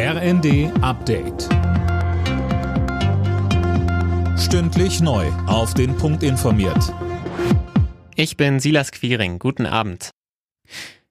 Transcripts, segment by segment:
RND Update. Stündlich neu. Auf den Punkt informiert. Ich bin Silas Quiring. Guten Abend.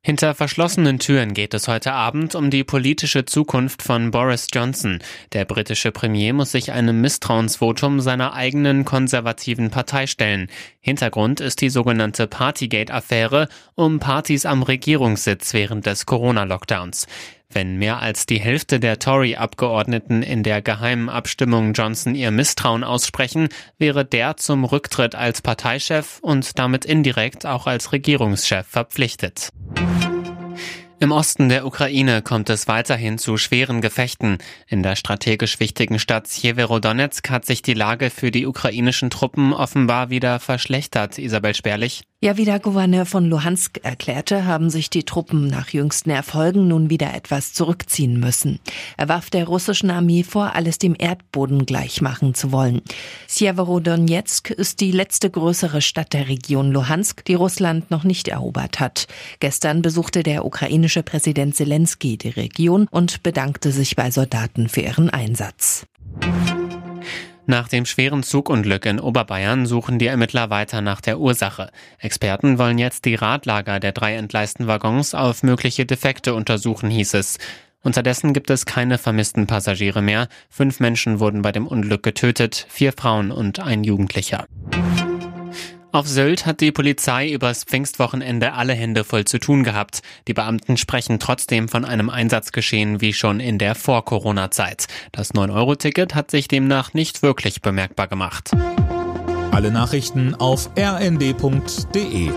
Hinter verschlossenen Türen geht es heute Abend um die politische Zukunft von Boris Johnson. Der britische Premier muss sich einem Misstrauensvotum seiner eigenen konservativen Partei stellen. Hintergrund ist die sogenannte Partygate-Affäre um Partys am Regierungssitz während des Corona-Lockdowns. Wenn mehr als die Hälfte der Tory-Abgeordneten in der geheimen Abstimmung Johnson ihr Misstrauen aussprechen, wäre der zum Rücktritt als Parteichef und damit indirekt auch als Regierungschef verpflichtet. Im Osten der Ukraine kommt es weiterhin zu schweren Gefechten. In der strategisch wichtigen Stadt Sjeverodonetsk hat sich die Lage für die ukrainischen Truppen offenbar wieder verschlechtert. Isabel Spärlich. Ja, wie der Gouverneur von Luhansk erklärte, haben sich die Truppen nach jüngsten Erfolgen nun wieder etwas zurückziehen müssen. Er warf der russischen Armee vor, alles dem Erdboden gleichmachen zu wollen. Sjeverodonetsk ist die letzte größere Stadt der Region Luhansk, die Russland noch nicht erobert hat. Gestern besuchte der ukrainische Präsident Zelensky die Region und bedankte sich bei Soldaten für ihren Einsatz. Nach dem schweren Zugunglück in Oberbayern suchen die Ermittler weiter nach der Ursache. Experten wollen jetzt die Radlager der drei entgleisten Waggons auf mögliche Defekte untersuchen, hieß es. Unterdessen gibt es keine vermissten Passagiere mehr. Fünf Menschen wurden bei dem Unglück getötet, vier Frauen und ein Jugendlicher. Auf Sylt hat die Polizei übers Pfingstwochenende alle Hände voll zu tun gehabt. Die Beamten sprechen trotzdem von einem Einsatzgeschehen wie schon in der Vor-Corona-Zeit. Das 9-Euro-Ticket hat sich demnach nicht wirklich bemerkbar gemacht. Alle Nachrichten auf rnd.de